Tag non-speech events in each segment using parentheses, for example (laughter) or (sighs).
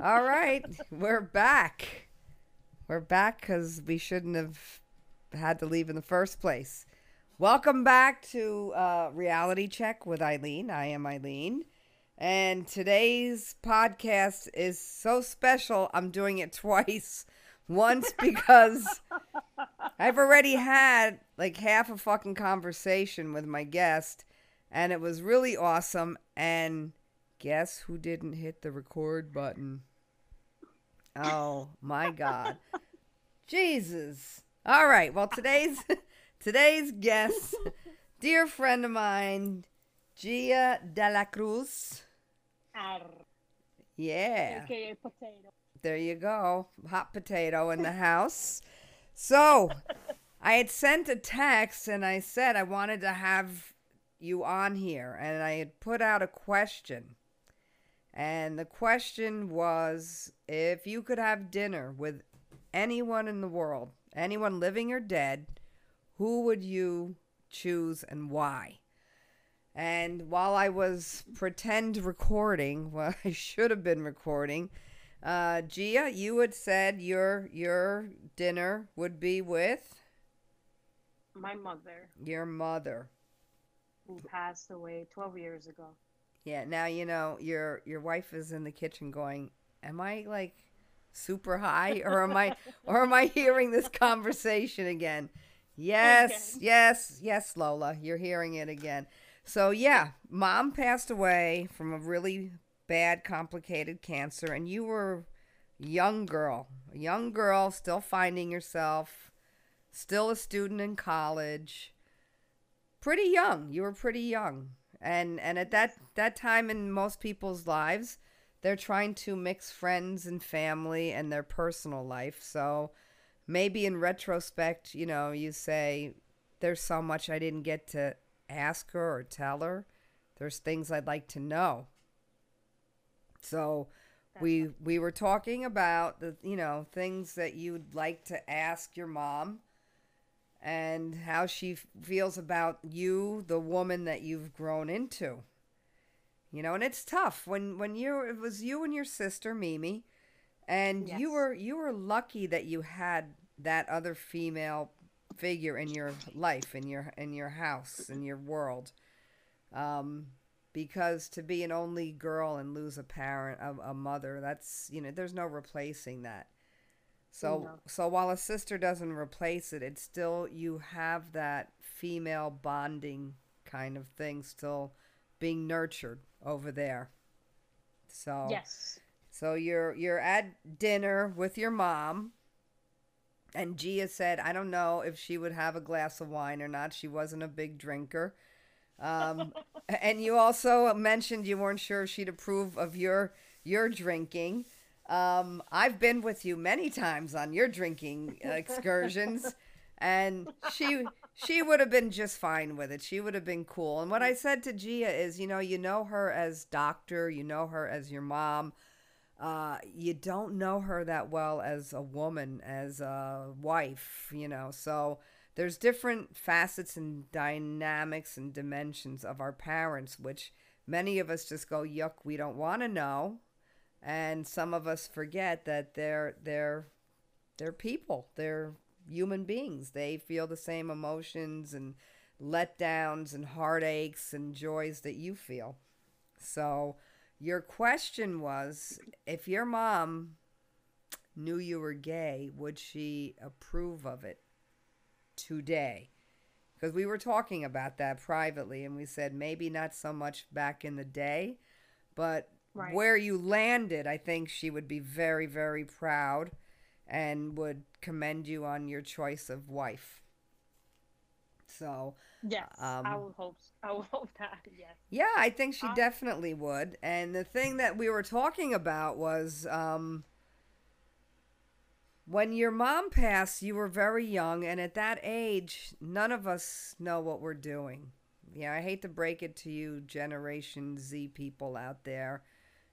All right, we're back. We're back because we shouldn't have had to leave in the first place. Welcome back to uh, Reality Check with Eileen. I am Eileen. And today's podcast is so special, I'm doing it (laughs) twice. Once because I've already had like half a fucking conversation with my guest, and it was really awesome. And guess who didn't hit the record button? Oh my God. (laughs) Jesus. All right. Well, today's (laughs) today's guest, dear friend of mine, Gia de la Cruz. Arr, Yeah. AKA potato. There you go. Hot potato in the house. So, I had sent a text and I said I wanted to have you on here and I had put out a question. And the question was if you could have dinner with anyone in the world, anyone living or dead, who would you choose and why? And while I was pretend recording, (laughs) well, I should have been recording, uh, Gia, you had said your your dinner would be with My mother, your mother. who passed away 12 years ago. Yeah, now you know your your wife is in the kitchen going, "Am I like super high or am I (laughs) or am I hearing this conversation again?" Yes, yes, yes, Lola, you're hearing it again. So yeah, mom passed away from a really bad complicated cancer and you were a young girl, a young girl still finding yourself, still a student in college. Pretty young. You were pretty young and and at that that time in most people's lives they're trying to mix friends and family and their personal life. So maybe in retrospect you know you say there's so much i didn't get to ask her or tell her. There's things i'd like to know. So we we were talking about the you know things that you'd like to ask your mom and how she f- feels about you, the woman that you've grown into. You know, and it's tough when when you it was you and your sister Mimi, and you were you were lucky that you had that other female figure in your life, in your in your house, in your world. Um, because to be an only girl and lose a parent, a, a mother, that's you know, there's no replacing that. So No. so while a sister doesn't replace it, it's still you have that female bonding kind of thing still being nurtured over there. So Yes. so you're you're at dinner with your mom and Gia said, I don't know if she would have a glass of wine or not. She wasn't a big drinker. Um, (laughs) and you also mentioned you weren't sure she'd approve of your your drinking. Um, I've been with you many times on your drinking excursions, (laughs) and she she would have been just fine with it. She would have been cool. And what I said to Gia is, you know, you know her as doctor, you know her as your mom. Uh, you don't know her that well as a woman, as a wife, you know. So there's different facets and dynamics and dimensions of our parents, which many of us just go, yuck, we don't want to know. And some of us forget that they're they're they're people. They're human beings. They feel the same emotions and letdowns and heartaches and joys that you feel. So your question was if your mom knew you were gay, would she approve of it today? Because we were talking about that privately and we said maybe not so much back in the day, but Right. where you landed, I think she would be very, very proud and would commend you on your choice of wife. So, Yes. I Um, would hope. I would (laughs) hope that. Yes. yeah, I think she Uh, definitely would. And the thing that we were talking about was um, when your mom passed, you were very young, and at that age, none of us know what we're doing. Yeah, I hate to break it to you, Generation Z people out there,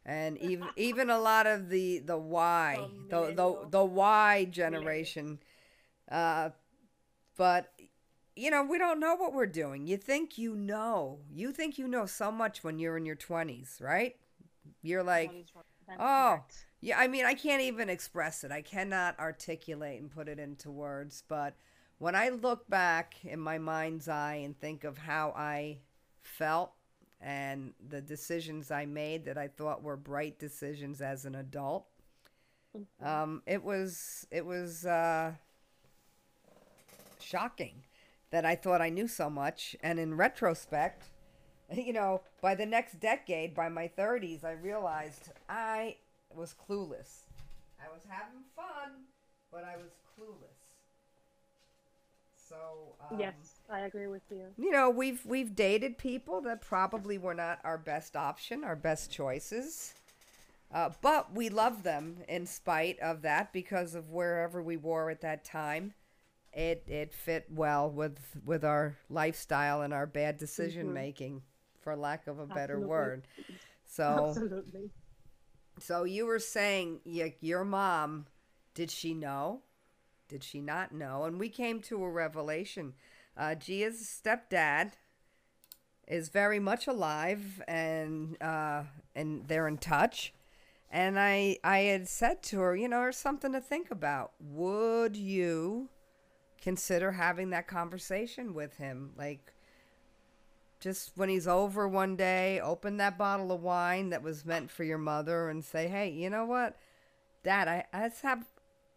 and (laughs) even even a lot of the the Y, The the the millennial. the Y generation. Uh, but you know, we don't know what we're doing. You think you know. You think you know so much when you're in your 20s, right? You're like, One is right. That's Oh. Yeah, I mean, I can't even express it. I cannot articulate and put it into words. But when I look back in my mind's eye and think of how I felt and the decisions I made that I thought were bright decisions as an adult, Mhm. um, it was it was uh, shocking that I thought I knew so much. And in retrospect, you know, by the next decade, by my 30s, I realized I was clueless. I was having fun, but I was clueless. So um, yes, I agree with you. you know, we've we've dated people that probably were not our best option, our best choices. Uh, but we love them in spite of that because of wherever we were at that time. It it fit well with with our lifestyle and our bad decision Mhm. making, for lack of a better Absolutely. word. (laughs) So Absolutely. so you were saying your mom, did she know? Did she not know? And we came to a revelation. Uh, Gia's stepdad is very much alive, and uh, and they're in touch. And I I had said to her, you know, there's something to think about. Would you consider having that conversation with him, like? Just when he's over one day, open that bottle of wine that was meant for your mother and say, "Hey, you know what, Dad? I just have,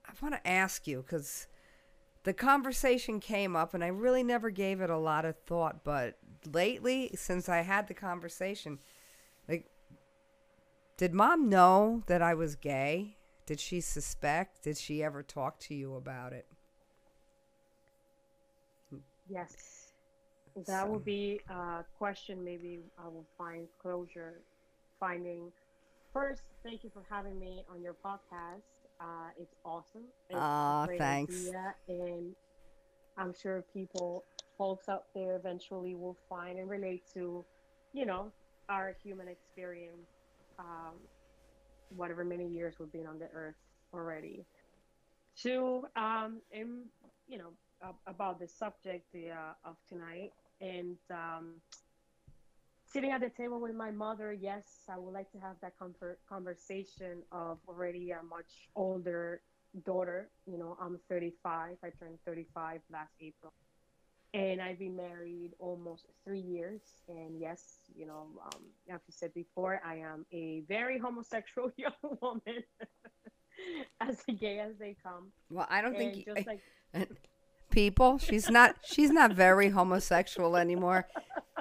I want to ask you because the conversation came up and I really never gave it a lot of thought. But lately, since I had the conversation, like, did Mom know that I was gay? Did she suspect? Did she ever talk to you about it? Yes. That So- would be a question maybe I will find closure finding. First, thank you for having me on your podcast. Uh, it's awesome. It's a thanks. idea, and I'm sure people, folks out there eventually will find and relate to, you know, our human experience, um, whatever many years we've been on the earth already. To, um, and, you know, ab- about the subject uh, of tonight and um, sitting at the table with my mother yes i would like to have that comfort conversation of already a much older daughter you know i'm 35 i turned 35 last april. And i've been married almost three years and yes you know um, as you said before i am a very homosexual (laughs) young woman (laughs) as gay as they come. Well, I don't and think just like (laughs) people. She's not. She's not very homosexual anymore.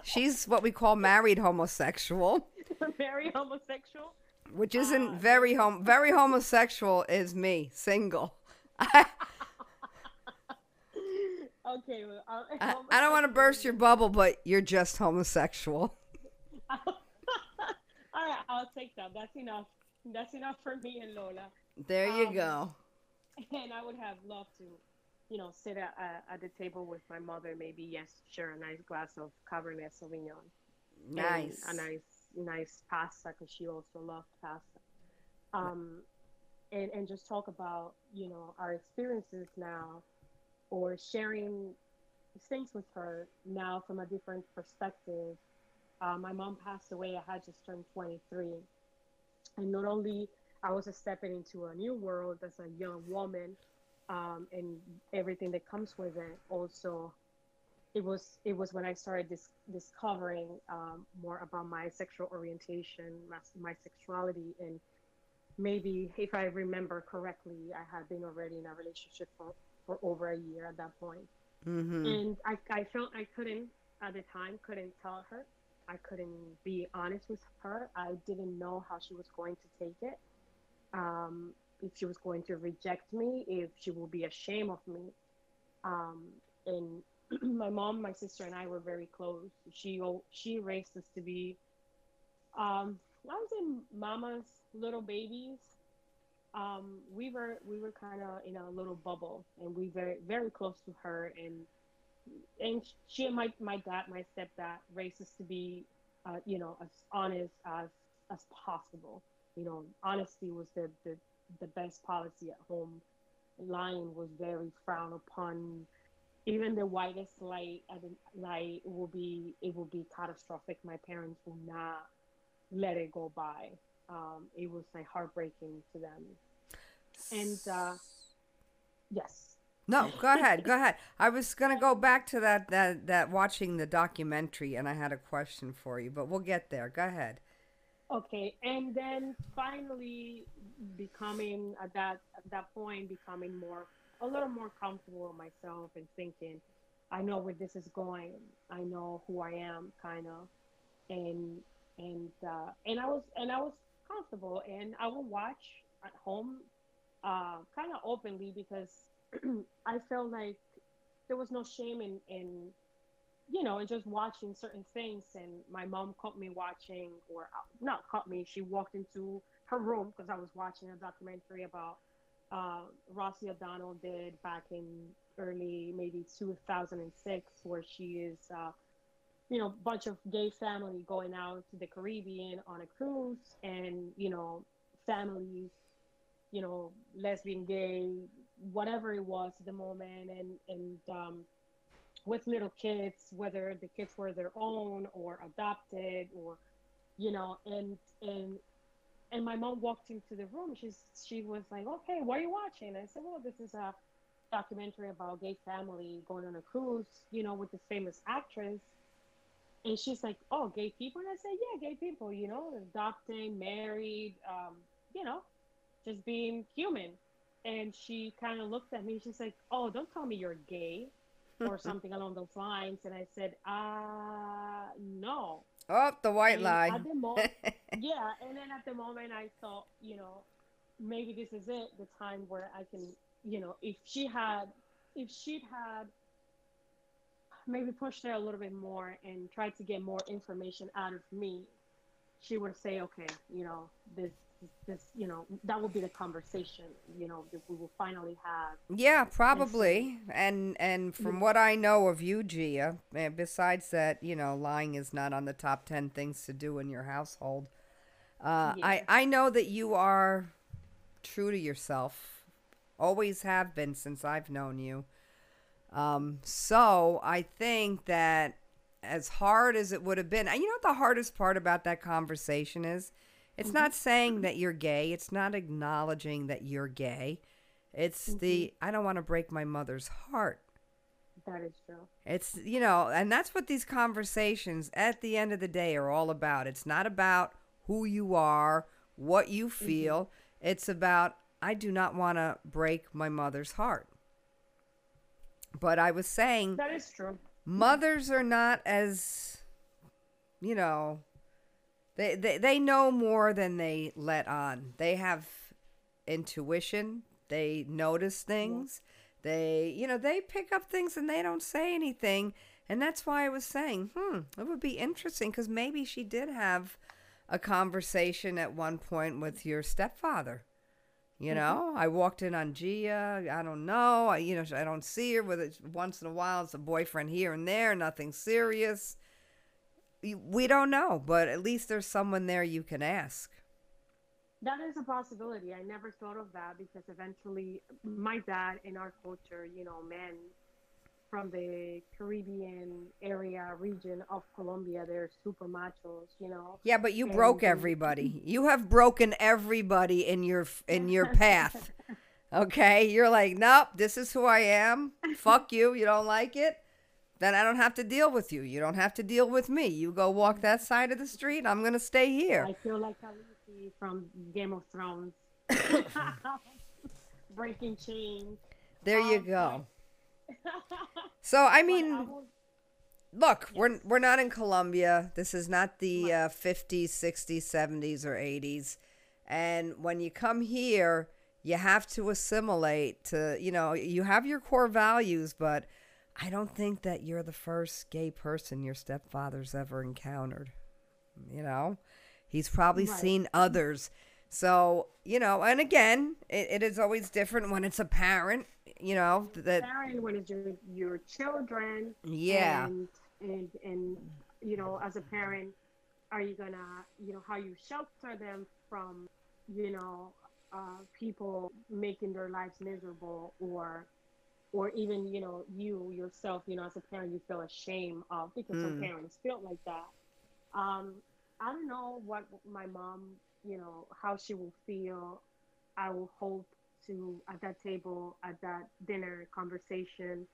She's what we call married homosexual, (laughs) very homosexual which isn't Ah, very hom. Very homosexual is me, single. (laughs) okay well, I, I don't want to burst your bubble, but you're just homosexual. (laughs) all right i'll take that that's enough that's enough for me and lola There you Um, go. and i would have loved to you know sit at, uh, at the table with my mother maybe yes share a nice glass of cabernet sauvignon. Nice. a nice nice pasta because she also loved pasta. Um and and just talk about you know our experiences now or sharing things with her now from a different perspective. Uh, my mom passed away. I had just turned 23 and not only i was stepping into a new world as a young woman um, and everything that comes with it also it was it was when I started dis- discovering um, more about my sexual orientation, my, my sexuality, and maybe if I remember correctly, I had been already in a relationship for, for over a year at that point. Mm-hmm. and I, I felt I couldn't at the time couldn't tell her, I couldn't be honest with her. I didn't know how she was going to take it, um, if she was going to reject me, if she will be ashamed of me, um, and (clears throat) my mom, my sister, and I were very close. She she raised us to be, um, I was in mama's little babies. Um, we were we were kind of in a little bubble, and we very very close to her, and and she and my my dad, my stepdad, raised us to be, uh, you know, as honest as as possible. You know, honesty was the the, the best policy at home. Lying was very frowned upon even the whitest light light will be it will be catastrophic. My parents will not let it go by. um, it was like heartbreaking to them. And uh, yes, No, go ahead. Go ahead. I was gonna go back to that that that watching the documentary, and I had a question for you, but we'll get there. Go ahead. Okay, and then finally becoming at that at that point becoming more a little more comfortable with myself and thinking, I know where this is going. I know who I am, kind of, and and uh, and I was and I was comfortable, and I would watch at home, uh, kind of openly because (clears throat) I felt like there was no shame in in you know, and just watching certain things. And my mom caught me watching, or uh, not caught me, she walked into her room because I was watching a documentary about uh, Rosie O'Donnell did back in early, maybe 2006, where she is, uh, you know, bunch of gay family going out to the Caribbean on a cruise and, you know, families, you know, lesbian, gay, whatever it was at the moment. And, and, um, with little kids, whether the kids were their own or adopted or, you know, and and and my mom walked into the room. She's she was like, "Okay, what are you watching?" I said, "Well, this is a documentary about gay family going on a cruise, you know, with this famous actress." And she's like, "Oh, gay people?" And I said, "Yeah, gay people. You know, adopting, married, um, you know, just being human." And she kind of looked at me. She's like, "Oh, don't tell me you're gay." Or (laughs) something along those lines. And I said, uh, no. Oh, the white And lie. At the moment, (laughs) yeah. And then at the moment, I thought, you know, maybe this is it, the time where I can, you know, if she had, if she'd had maybe pushed her a little bit more and tried to get more information out of me, she would say, okay, you know, this, this, you know, that will be the conversation, you know, that we will finally have. Yeah, probably. And and from what I know of you, Gia, eh, besides that, you know, lying is not on the top ten things to do in your household. Uh, I Yeah. I know that you are true to yourself. Always have been since I've known you. Um, so I think that as hard as it would have been, you know what the hardest part about that conversation is? It's mm-hmm. not saying that you're gay. It's not acknowledging that you're gay. It's the mm-hmm. I don't want to break my mother's heart. That is true. It's, you know, and that's what these conversations at the end of the day are all about. It's not about who you are, what you mm-hmm. feel. It's about, I do not want to break my mother's heart. But I was saying, That is true. mothers are not as, you know, they, they, they know more than they let on. They have intuition, they notice things. They, you know, they pick up things and they don't say anything. And that's why I was saying, hmm, it would be interesting because maybe she did have a conversation at one point with your stepfather. You know, I walked in on Gia. I don't know. I, you know, I don't see her with it once in a while. It's a boyfriend here and there, nothing serious. We don't know, but at least there's someone there you can ask. That is a possibility. I never thought of that because eventually, my dad in our culture, you know, men from the Caribbean area region of Colombia, they're super machos, you know. Yeah, but you And- broke everybody. (laughs) You have broken everybody in your in your path. (laughs) Okay? You're like, "Nope, this is who I am. Fuck you. You don't like it? Then I don't have to deal with you. You don't have to deal with me. You go walk that side of the street. I'm going to stay here." I feel like Khaleesi from Game of Thrones, (coughs) breaking chains. There you Um, go. (laughs) So, I mean, I look, we're we're not in Colombia. This is not the uh, 50s, 60s, 70s, or 80s. And when you come here, you have to assimilate to, you know, you have your core values, but I don't think that you're the first gay person your stepfather's ever encountered. You know, he's probably Right. seen others. So, you know, and again, it, it is always different when it's a parent, you know, that, parent when it's your your children yeah. and and and you know as a parent are you gonna you know how you shelter them from you know uh, people making their lives miserable or or even you know you yourself you know as a parent you feel ashamed of because some Mm. parents feel like that um i don't know what my mom you know, how she will feel. I will hope to at that table, at that dinner conversation,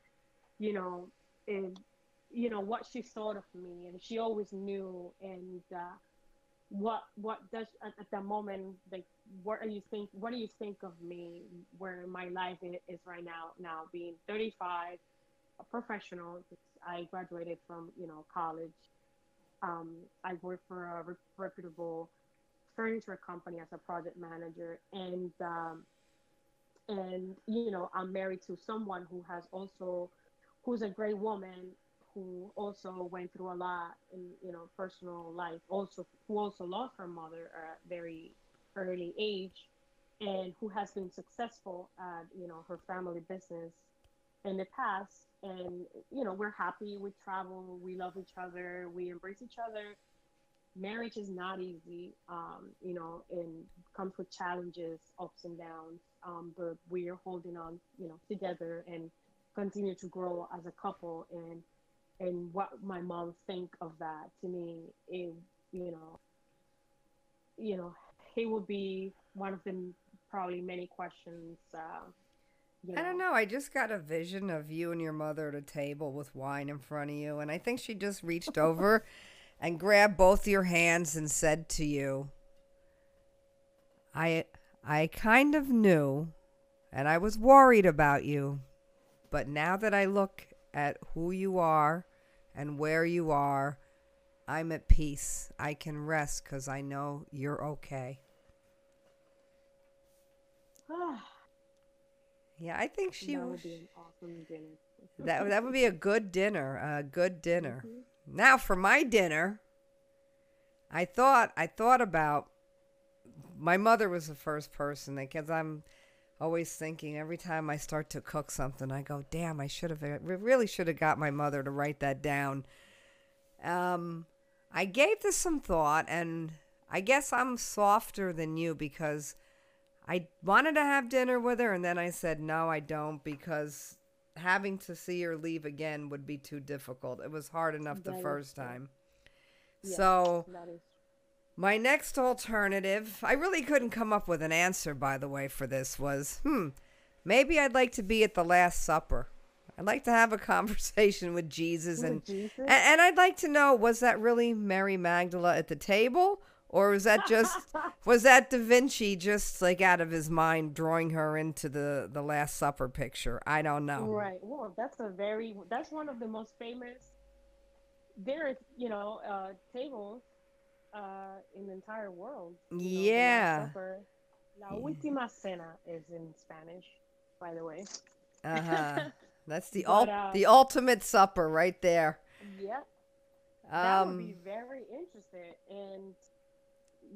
you know, and you know what she thought of me, and she always knew, and uh, what what does at, at that moment like what are you think what do you think of me where my life is right now now being 35 a professional i graduated from you know college. Um, i work for a reputable furniture company as a project manager and um, and you know i'm married to someone who has also who's a great woman who also went through a lot in you know personal life also who also lost her mother a very early age and who has been successful at you know her family business in the past. And you know we're happy we travel we love each other we embrace each other. Marriage is not easy um, you know and comes with challenges ups and downs um, but we are holding on you know together and continue to grow as a couple. And and what my mom think of that to me is you know you know he will be one of the probably many questions uh, you know. I don't know. I just got a vision of you and your mother at a table with wine in front of you, and I think she just reached over (laughs) and grabbed both your hands and said to you, "I, I kind of knew, and I was worried about you, but now that I look at who you are and where you are, I'm at peace. I can rest because I know you're okay. (sighs) yeah, I think she that would be an awesome dinner. that that would be a good dinner. A good dinner. Mm-hmm. Now for my dinner, I thought I thought about my mother was the first person because I'm always thinking every time I start to cook something, I go, damn, I should have, really should have got my mother to write that down. Um, I gave this some thought, and I guess I'm softer than you because I wanted to have dinner with her, and then I said, no, I don't, because having to see her leave again would be too difficult. It was hard enough the first time. Yes, so my next alternative, I really couldn't come up with an answer, by the way, for this was, hmm, maybe I'd like to be at the Last Supper. I'd like to have a (laughs) conversation with Jesus, and, Jesus? and and I'd like to know was that really Mary Magdala at the table, or was that just (laughs) was that Da Vinci just like out of his mind drawing her into the the Last Supper picture? I don't know. Right. Well, that's a very that's one of the most famous. There, you know, uh, tables uh, in the entire world. yeah. La última cena is in Spanish, by the way. Uh huh. (laughs) That's the ul- uh, the ultimate supper right there. Yep. That um, would be very interesting. And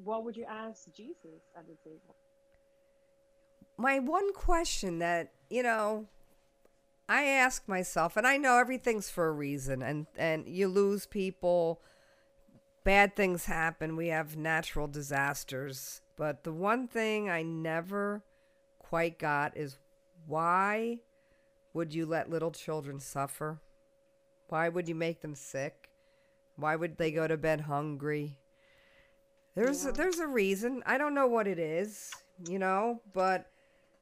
what would you ask Jesus at the table? My one question that you know, I ask myself, and I know everything's for a reason, and and you lose people bad things happen. We have natural disasters. But the one thing I never quite got is why would you let little children suffer? Why would you make them sick? Why would they go to bed hungry? There's yeah. a, there's a reason. I don't know what it is, you know, but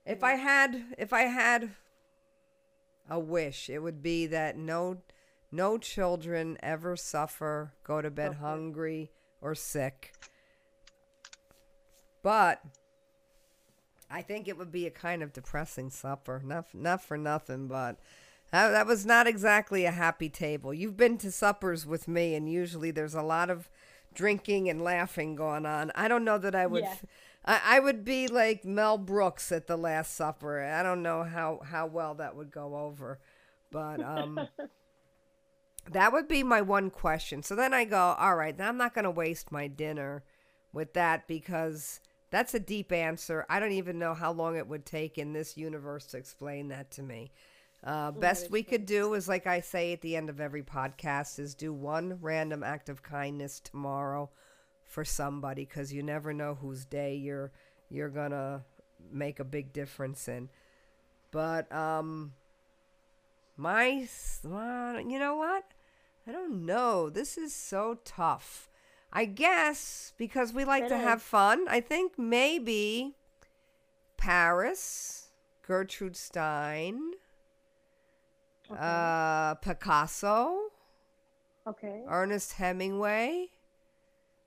if I had if I had a wish, it would be that no no children ever suffer, go to bed hungry or sick. But I think it would be a kind of depressing supper. Not, not for nothing, but that, that was not exactly a happy table. You've been to suppers with me, and usually there's a lot of drinking and laughing going on. I don't know that I would. Yeah. I, I would be like Mel Brooks at the Last Supper. I don't know how, how well that would go over. But um, (laughs) That would be my one question. So then I go, all right, then I'm not going to waste my dinner with that because that's a deep answer. I don't even know how long it would take in this universe to explain that to me. Uh, best we could do is, like I say at the end of every podcast, is do one random act of kindness tomorrow for somebody because you never know whose day you're you're gonna make a big difference in. But um, my, you know what? I don't know. This is so tough. I guess because we like to have fun, I think maybe Paris, Gertrude Stein, Okay. uh, Picasso, okay. Ernest Hemingway.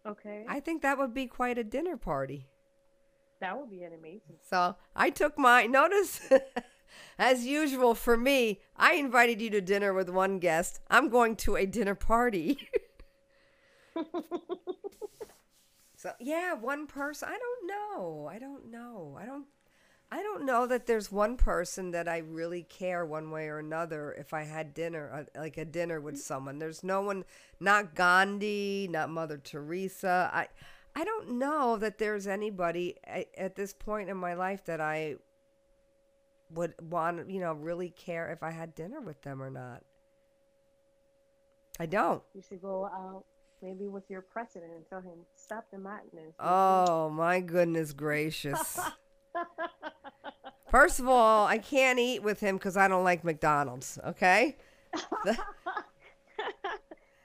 Okay. I think that would be quite a dinner party. that would be an amazing. So I took my notice. (laughs) As usual for me, I invited you to dinner with one guest. I'm going to a dinner party. (laughs) (laughs) so yeah, one person. I don't know. I don't know. I don't. I don't know that there's one person that I really care one way or another if I had dinner, uh, like a dinner with someone. There's no one, not Gandhi, not Mother Teresa. I, I don't know that there's anybody at this point in my life that I would want, you know, really care if I had dinner with them or not. I don't. You should go out maybe with your president and tell him stop the madness. Oh my goodness gracious. (laughs) First of all, I can't eat with him because I don't like McDonald's. Okay. (laughs)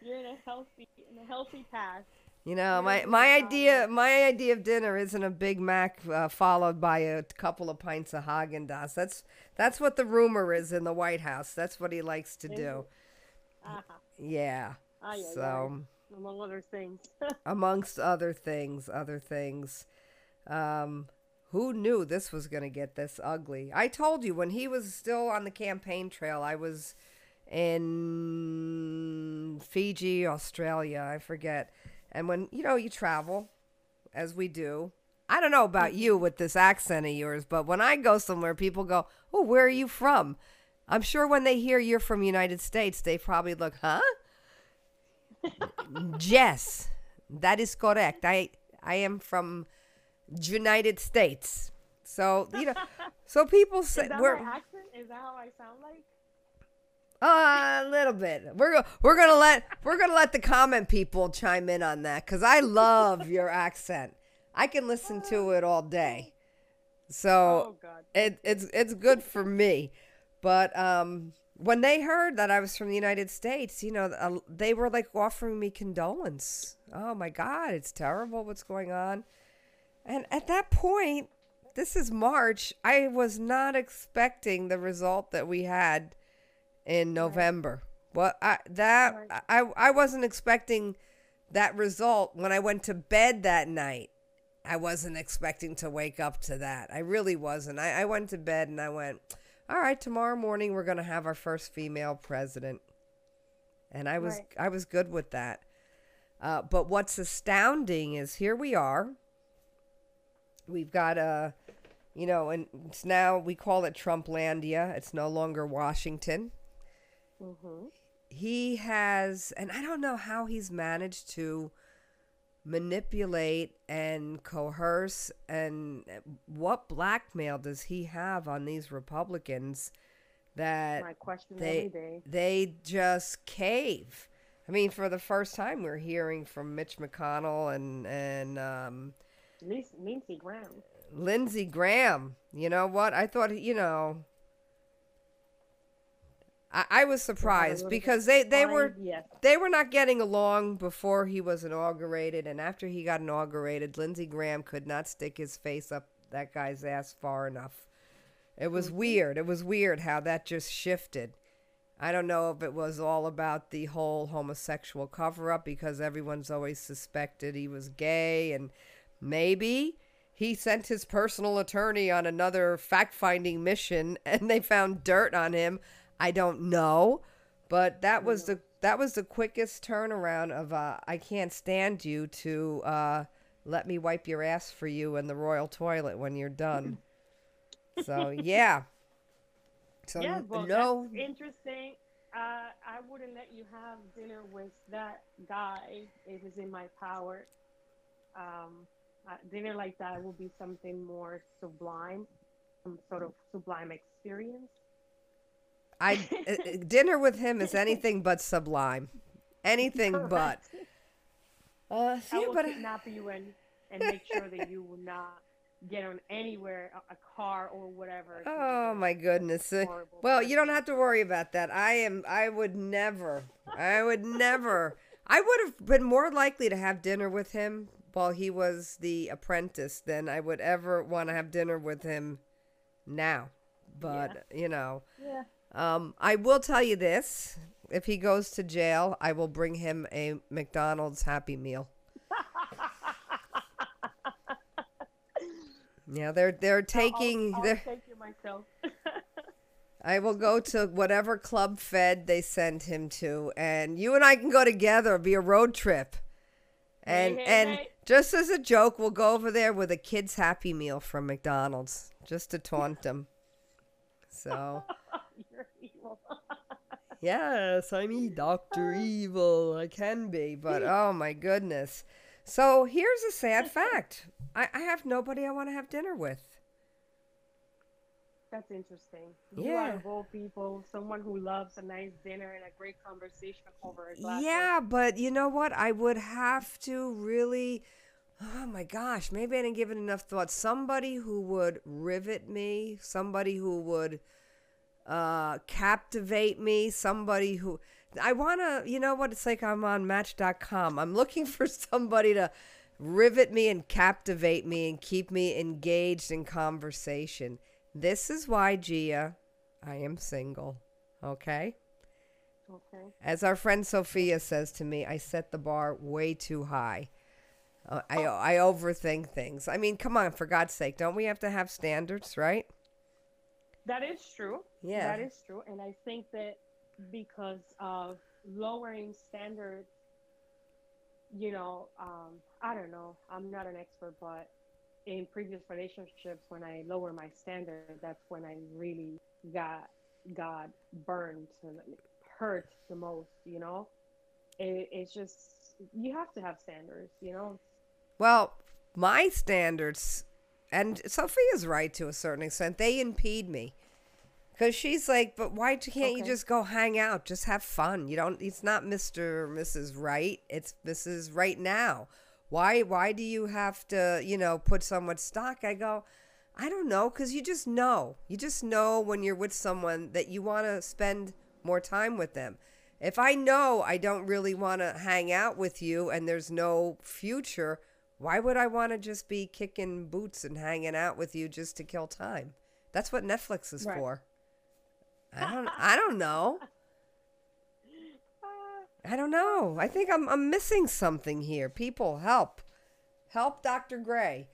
You're in a healthy in a healthy path. You know, my my idea my idea of dinner isn't a Big Mac uh, followed by a couple of pints of Haagen Dazs. That's that's what the rumor is in the White House. That's what he likes to do. Uh-huh. Yeah. Ay, ay, So, ay, among other things. (laughs) amongst other things, other things, um, who knew this was going to get this ugly? I told you when he was still on the campaign trail, I was in Fiji, Australia, I forget. And when, you know, you travel, as we do, I don't know about you with this accent of yours, but when I go somewhere, people go, Oh, where are you from? I'm sure when they hear you're from United States, they probably look, Huh? (laughs) yes, that is correct. I I am from United States. So, you know, so people (laughs) say Is that we're my accent? Is that how I sound like? uh, a little bit. We're we're going to let we're to let the comment people chime in on that cuz I love your accent. I can listen to it all day. So, Oh God. it, it's it's good for me. But um, when they heard that I was from the United States, you know, they were like offering me condolence. Oh my God, it's terrible what's going on. And at that point, this is March. I was not expecting the result that we had in November. Well, I, that I I wasn't expecting that result when I went to bed that night. I wasn't expecting to wake up to that. I really wasn't. I, I went to bed and I went, all right, tomorrow morning we're going to have our first female president. And I was Right. I was good with that. Uh, but what's astounding is here we are. We've got a, you know, and it's now we call it Trumplandia. It's no longer Washington Mm-hmm. he has and i don't know how he's managed to manipulate and coerce and what blackmail does he have on these republicans that My question they they just cave i mean for the first time we're hearing from mitch mcconnell and and um Lindsey Graham. lindsey graham you know what i thought you know I, I was surprised because they, they were Yes. they were not getting along before he was inaugurated, and after he got inaugurated, Lindsey Graham could not stick his face up that guy's ass far enough. It was weird. It was weird how that just shifted. I don't know if it was all about the whole homosexual cover up because everyone's always suspected he was gay, and maybe he sent his personal attorney on another fact finding mission (laughs) and they found dirt on him. I don't know. But that was the that was the quickest turnaround of uh, I can't stand you to uh, let me wipe your ass for you in the royal toilet when you're done. (laughs) so yeah. So yeah, well, no, that's interesting. Uh, I wouldn't let you have dinner with that guy if it's in my power. Um, uh, dinner like that will be something more sublime, some sort of sublime experience. I uh, uh, dinner with him is anything but sublime, anything (laughs) but. Correct. Uh, I see, will but kidnap you and, and make sure that you will not get on anywhere, a, a car or whatever. Oh my goodness. Uh, Well, you don't have to worry about that. I am I would never I would never I would have been more likely to have dinner with him while he was the apprentice than I would ever want to have dinner with him now. But, you know, Yeah. um, I will tell you this. If he goes to jail, I will bring him a McDonald's Happy Meal. (laughs) Yeah, they're they're taking I'll, I'll they're take you myself. (laughs) I will go to whatever club fed they send him to, and you and I can go together. It'll be a road trip, and Hey, hey, and hey. Just as a joke, we'll go over there with a kid's Happy Meal from McDonald's just to taunt them. So (laughs) You're evil. (laughs) yes, I'm Doctor (laughs) Evil. I can be, but oh my goodness. So here's a sad fact: I, I have nobody I want to have dinner with. That's interesting. You Yeah. are of all people, someone who loves a nice dinner and a great conversation over a glass. of- Yeah, but you know what? I would have to really. Oh my gosh, maybe I didn't give it enough thought. Somebody who would rivet me, somebody who would uh, captivate me, somebody who. I want to, you know what? It's like I'm on Match.com. I'm looking (laughs) for somebody to rivet me and captivate me and keep me engaged in conversation. This is why, Gia, I am single. Okay? Okay. As our friend Sophia says to me, I set the bar way too high. Uh, I I overthink things. I mean, come on, for God's sake, don't we have to have standards, right? That is true. Yeah. That is true. And I think that because of lowering standards, you know, um, I don't know, I'm not an expert, but in previous relationships, when I lower my standard, that's when I really got got burned and hurt the most, you know? It, it's just, you have to have standards, you know? Well, my standards, and Sophia's right to a certain extent, they impede me. Because she's like, but why can't you just go hang out? Just have fun. You don't, it's not Mr. or Mrs. Right. It's Mrs. Right now. Why, why do you have to, you know, put so much stock? I go, I don't know. Because you just know. You just know when you're with someone that you want to spend more time with them. If I know I don't really want to hang out with you and there's no future, why would I want to just be kicking boots and hanging out with you just to kill time? That's what Netflix is Right. for. I (laughs) don't I don't know. I don't know. I think I'm I'm missing something here. People, help. Help Dr. Gray.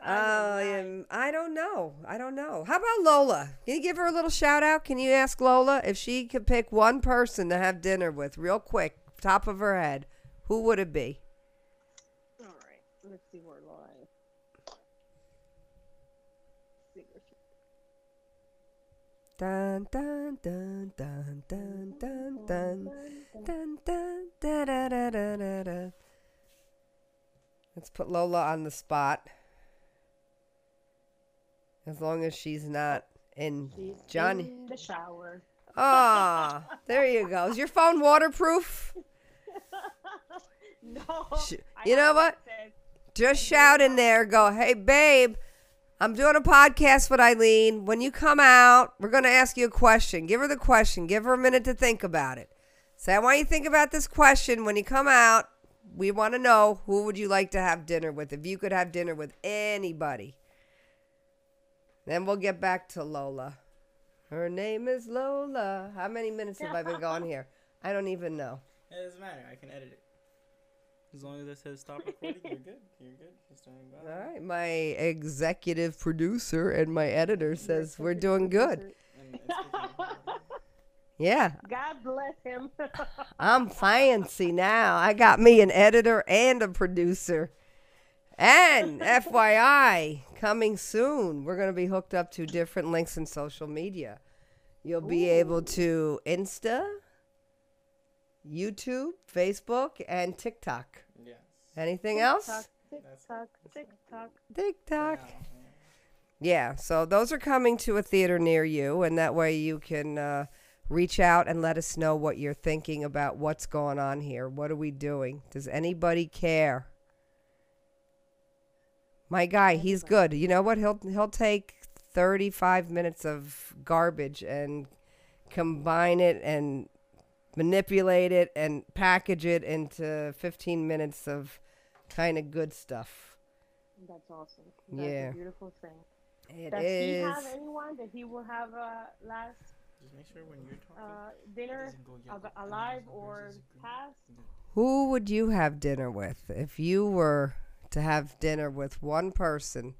I know, Um, I don't know. I don't know. How about Lola? Can you give her a little shout out? Can you ask Lola if she could pick one person to have dinner with, real quick, top of her head? Who would it be? All right, let's see where Laura is. See where she- Dun dun dun dun dun dun dun dun Let's put Lola on the spot. As long as she's not in She's Johnny. in the shower. Ah, there you go. Is your phone waterproof? (laughs) No, Sh- I you know what? Just shout in there. Go, hey, babe, I'm doing a podcast with Eileen. When you come out, we're going to ask you a question. Give her the question. Give her a minute to think about it. Say, I want you to think about this question. When you come out, we want to know who would you like to have dinner with if you could have dinner with anybody. Then we'll get back to Lola. Her name is Lola. How many minutes have I been going here? I don't even know. It doesn't matter. I can edit it. As long as it says stop recording, you're good. You're good. Just doing All well. right, my executive producer and my editor says we're doing good. And it's kicking. Yeah, God bless him. (laughs) I'm fancy now. I got me an editor and a producer. And FYI, coming soon, we're going to be hooked up to different links in social media. You'll be able to Insta, YouTube, Facebook, and TikTok. yes. Anything else? TikTok, TikTok, tick. TikTok. Yeah, yeah. Yeah, so those are coming to a theater near you, and that way you can uh, reach out and let us know what you're thinking about what's going on here. What are we doing? Does anybody care? My guy, he's good. You know what? He'll he'll take 35 minutes of garbage and combine it and manipulate it and package it into 15 minutes of kind of good stuff. That's awesome. That's Yeah. a beautiful thing. It Does he have anyone that he will have a last Just make sure when you're talking, uh, dinner doesn't go yellow. av- alive or past? Who would you have dinner with if you were to have dinner with one person?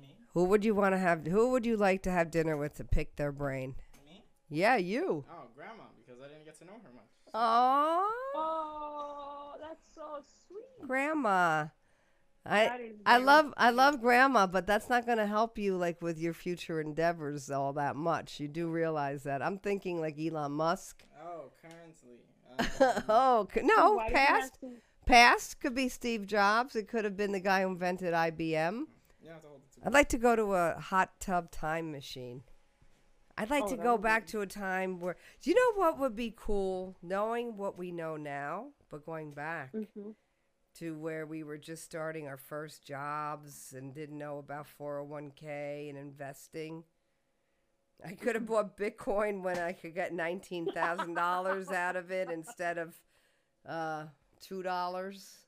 Me? Who would you want to have? Who would you like to have dinner with to pick their brain? Me? Yeah, you. Oh, grandma, because I didn't get to know her much. Oh, Oh, that's so sweet. grandma. I I love I love grandma, but that's not going to help you like with your future endeavors all that much. You do realize that. I'm thinking like Elon Musk. Oh, currently. (laughs) Um, oh, no, Why did you past. Past could be Steve Jobs. It could have been the guy who invented IBM. yeah, it's all the I'd like to go to a hot tub time machine. I'd like Oh, to go would be- back to a time where. Do you know what would be cool? Knowing what we know now, but going back Mhm. To where we were just starting our first jobs and didn't know about 401k and investing. I could have bought Bitcoin when I could get $19,000 (laughs) out of it instead of uh, $2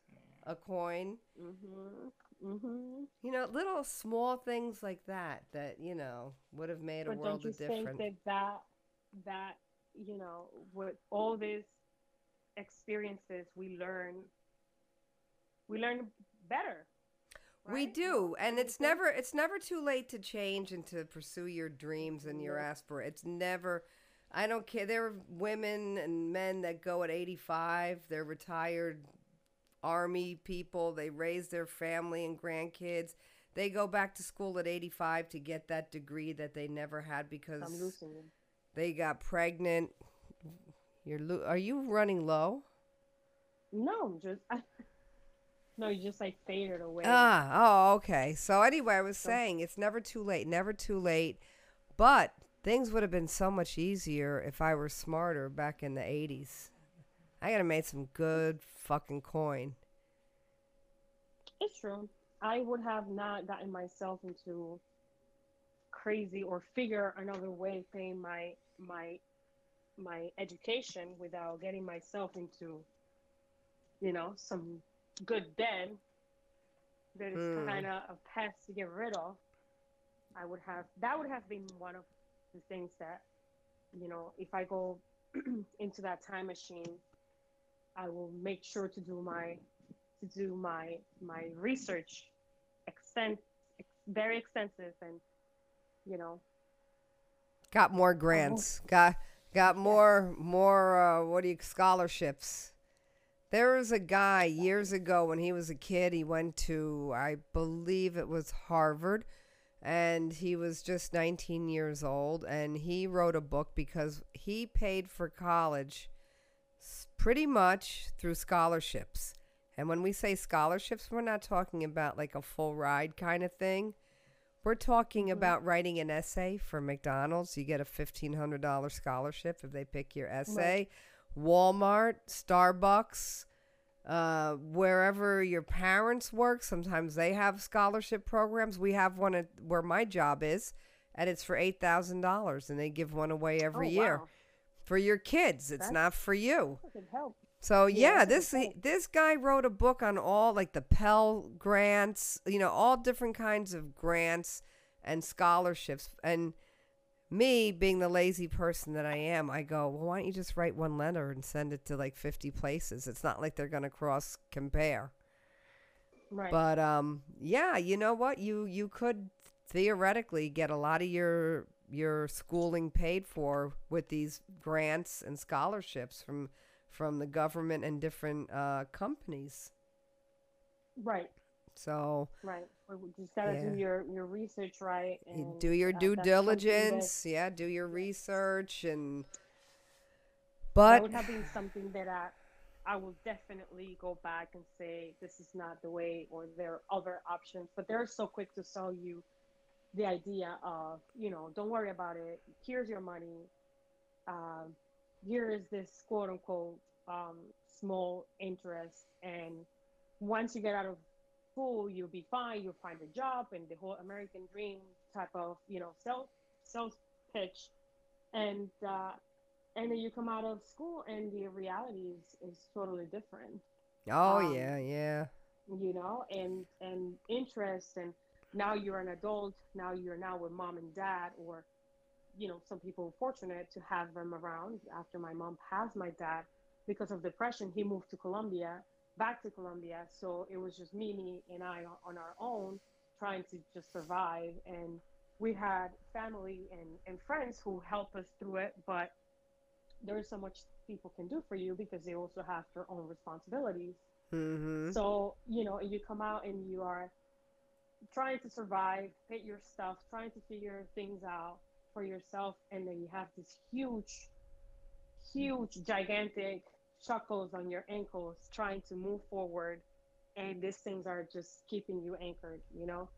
a coin. Mhm. Mhm. You know, little small things like that that, you know, would have made a world of difference. think that that that you know with all these experiences we learn we learn better. We do, and it's never it's never too late to change and to pursue your dreams and your aspirations. It's never. I don't care. There are women and men that go at 85. They're retired army people. They raise their family and grandkids. They go back to school at 85 to get that degree that they never had because I'm losing you. they got pregnant. You're lo- are you running low? No, just (laughs) I, no, you just like faded away. Ah, oh, okay. So anyway, I was saying it's never too late, never too late. But things would have been so much easier if I were smarter back in the 80s. I have made some good fucking coin. It's true. I would have not gotten myself into crazy or figure another way paying my my my education without getting myself into you know some good debt that is Hmm. kind of a pest to get rid of. I would have that would have been one of the things that you know if I go (clears throat) into that time machine, I will make sure to do my to do my my research extent ex- very extensive and you know Got more grants. Got got more more uh, what do you scholarships. There was a guy years ago when he was a kid. He went to I believe it was Harvard, and he was just 19 years old. And he wrote a book because he paid for college pretty much through scholarships. And when we say scholarships, we're not talking about like a full ride kind of thing. We're talking mm-hmm. about writing an essay for McDonald's. You get a $1,500 scholarship if they pick your essay. Walmart, Starbucks, uh, wherever your parents work, sometimes they have scholarship programs. We have one at where my job is, and it's for $8,000, and they give one away every oh, year wow, for your kids. It's That's- not for you. that could help So Yeah, yeah, this what I'm saying. this guy wrote a book on all like the Pell grants, you know, all different kinds of grants and scholarships. And me being the lazy person that I am, I go, well, why don't you just write one letter and send it to like 50 places? It's not like they're going to cross compare. right But um, yeah, you know what? You you could theoretically get a lot of your your schooling paid for with these grants and scholarships from from the government and different uh, companies. right So right we just gotta Yeah. do your your research right you and do your uh, due that- diligence. Yeah, do your research and. that But would have been something that I, I will definitely go back and say this is not the way or there are other options. But they're so quick to sell you the idea of, you know, don't worry about it. Here's your money. Um, here is this quote unquote um, small interest. And once you get out of school, you'll be fine. You'll find a job and the whole American dream type of, you know, sales, sales pitch. And, uh, and then you come out of school and the reality is, is totally different Oh Um, yeah, yeah. you know and and interest and now you're an adult now you're now with mom and dad or you know some people fortunate to have them around after my mom passed my dad because of depression he moved to colombia back to colombia. So it was just mimi and i on our own trying to just survive. And we had family and, and friends who helped us through it but there's so much people can do for you because they also have their own responsibilities. Mm-hmm. so, you know, you come out and you are trying to survive, pay your stuff, trying to figure things out for yourself, and then you have this huge, huge, gigantic shackles on your ankles trying to move forward, and these things are just keeping you anchored, you know?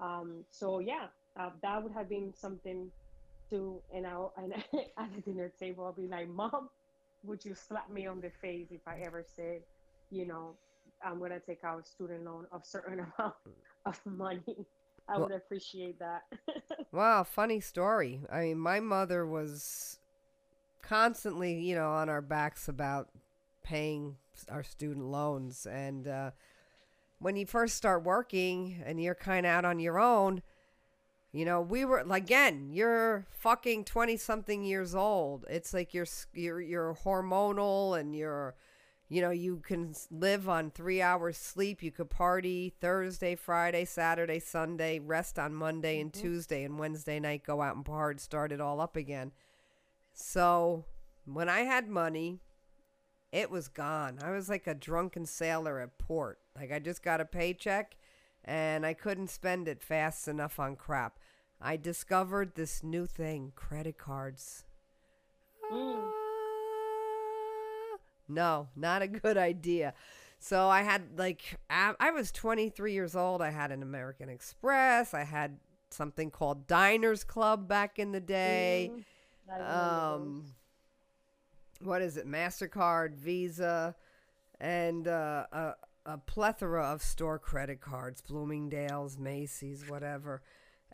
Um, so, yeah, uh, that would have been something to, and, I'll, (laughs) and at the dinner table, I'll be like, Mom, would you slap me on the face if I ever said, you know, I'm gonna take out a student loan of certain (laughs) amount of money. I Well- would appreciate that. (laughs) Wow, funny story. I mean, my mother was constantly, you know, on our backs about paying our student loans. And uh, when you first start working and you're kind of out on your own, you know, we were like, again, you're fucking 20 something years old. It's like you're, you're, you're hormonal and you're, you know, you can live on three hours sleep. You could party Thursday, Friday, Saturday, Sunday, rest on Monday and Mhm. Tuesday, and Wednesday night go out and party, start it all up again. So when I had money, it was gone. I was like a drunken sailor at port. Like I just got a paycheck and I couldn't spend it fast enough on crap. I discovered this new thing credit cards. Mm. Ah, No, not a good idea. So I had like I was 23 years old. I had an American Express. I had something called Diners Club back in the day. Mm, Um, what is it? Mastercard, Visa, and uh, a a plethora of store credit cards, Bloomingdale's, Macy's, whatever.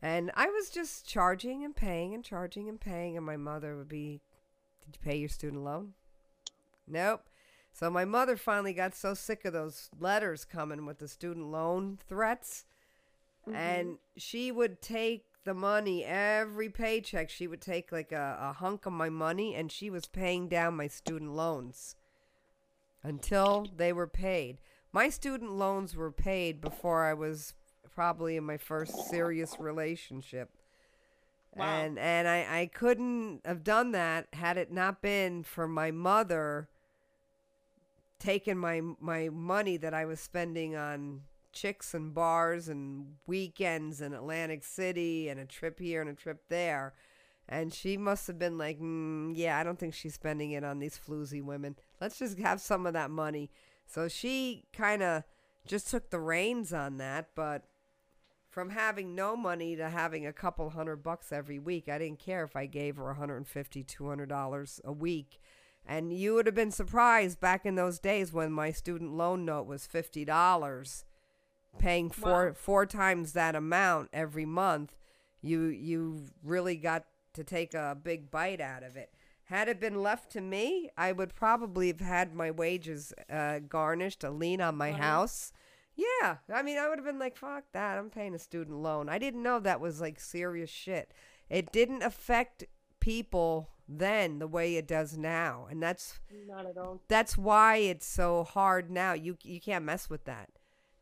And I was just charging and paying and charging and paying, and my mother would be, "Did you pay your student loan?" Nope. So my mother finally got so sick of those letters coming with the student loan threats. Mhm. and she would take the money every paycheck she would take like a, a hunk of my money and she was paying down my student loans until they were paid my student loans were paid before i was probably in my first serious relationship Wow. and and I, I couldn't have done that had it not been for my mother taking my my money that I was spending on chicks and bars and weekends in Atlantic City and a trip here and a trip there. And she must have been like, mm, yeah, I don't think she's spending it on these floozy women. Let's just have some of that money. So she kind of just took the reins on that. But from having no money to having a couple hundred bucks every week, I didn't care if I gave her $150, $200 a week. And you would have been surprised back in those days when my student loan note was $50 paying four Wow. four times that amount every month, you you really got to take a big bite out of it. Had it been left to me, I would probably have had my wages uh, garnished, a lien on my Right. house. Yeah, I mean, I would have been like, "Fuck that! I'm paying a student loan." I didn't know that was like serious shit. It didn't affect people then the way it does now, and that's Not at all. that's why it's so hard now. You you can't mess with that.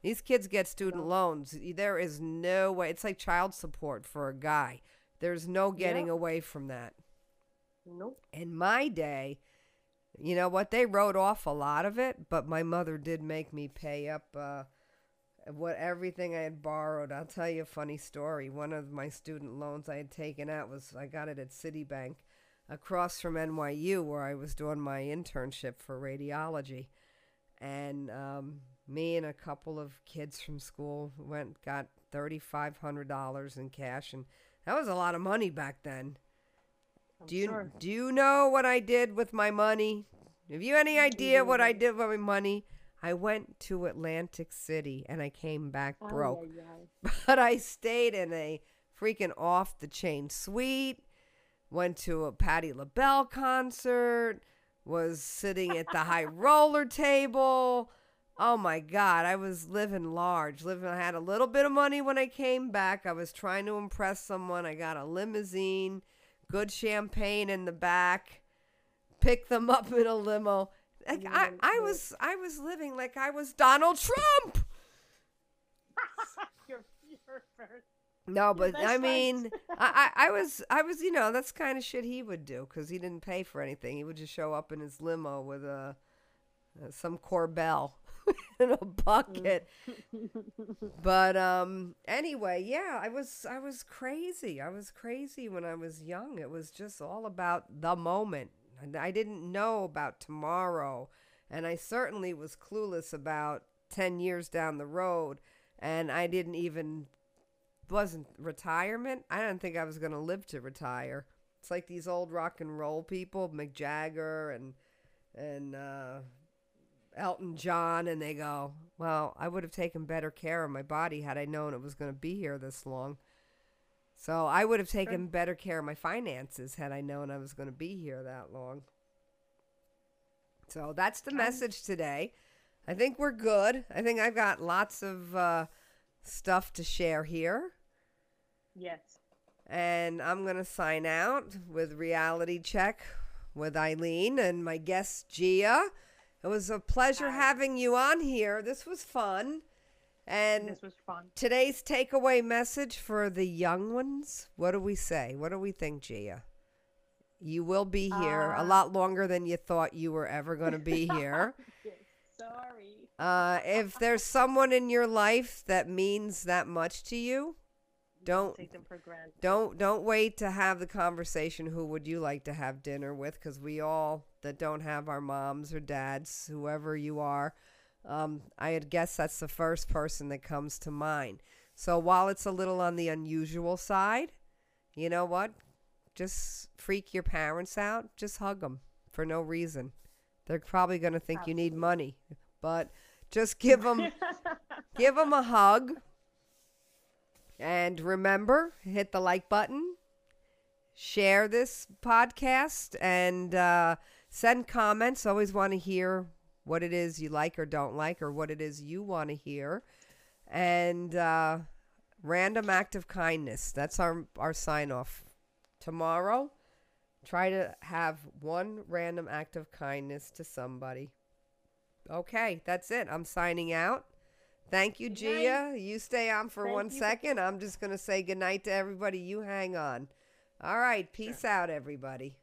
These kids get student loans. There is no way. It's like child support for a guy. There's no getting Yeah. away from that. Nope. In my day, you know what? They wrote off a lot of it, but my mother did make me pay up uh, what everything I had borrowed. I'll tell you a funny story. One of my student loans I had taken out was I got it at Citibank across from NYU where I was doing my internship for radiology. And um, me and a couple of kids from school went got $3500 in cash and that was a lot of money back then. I'm Do you sure. do you know what I did with my money? Have you any idea what I did with my money? I went to Atlantic City and I came back broke. ay. (laughs) But I stayed in a freaking off the chain suite. went to a Patti LaBelle concert, was sitting at the high (laughs) roller table. Oh my God, I was living large. Living, I had a little bit of money when I came back. I was trying to impress someone. I got a limousine, good champagne in the back, picked them up in a limo. Like I, I was, I was living like I was Donald Trump. (laughs) your, your. No, but I mean, I, I, I was, I was, you know, that's kind of shit he would do because he didn't pay for anything. He would just show up in his limo with a, uh, some Korbel (laughs) in a bucket. (laughs) But um, anyway, yeah, I was, I was crazy. I was crazy when I was young. It was just all about the moment. And I didn't know about tomorrow, and I certainly was clueless about ten years down the road. And I didn't even wasn't retirement. I didn't think I was going to live to retire. It's like these old rock and roll people, Mick Jagger and and uh, Elton John, and they go, "Well, I would have taken better care of my body had I known it was going to be here this long." So I would have taken better care of my finances had I known I was going to be here that long. So that's the message today. I think we're good. I think I've got lots of uh, stuff to share here. Yes. And I'm going to sign out with Reality Check with Eileen and my guest, Gia. It was a pleasure having you on here. This was fun. And This was fun. today's takeaway message for the young ones what do we say? What do we think, Gia? You will be here a Uh, lot longer than you thought you were ever going to be (laughs) here. Sorry. Uh, if there's someone in your life that means that much to you, don't take them for granted. don't don't wait to have the conversation. Who would you like to have dinner with? Because we all that don't have our moms or dads, whoever you are, um, I would guess that's the first person that comes to mind. So while it's a little on the unusual side, you know what? Just freak your parents out. Just hug them for no reason. They're probably going to think you need money, but just give them (laughs) give them a hug. And remember, hit the like button, share this podcast, and uh, send comments. Always want to hear what it is you like or don't like, or what it is you want to hear. And uh, random act of kindness. That's our, our sign off. Tomorrow, try to have one random act of kindness to somebody. Okay, that's it. I'm signing out. Thank you, Good Gia. You stay on for Thank one for- I'm just going to say goodnight to everybody. You hang on. All right. Peace out, everybody.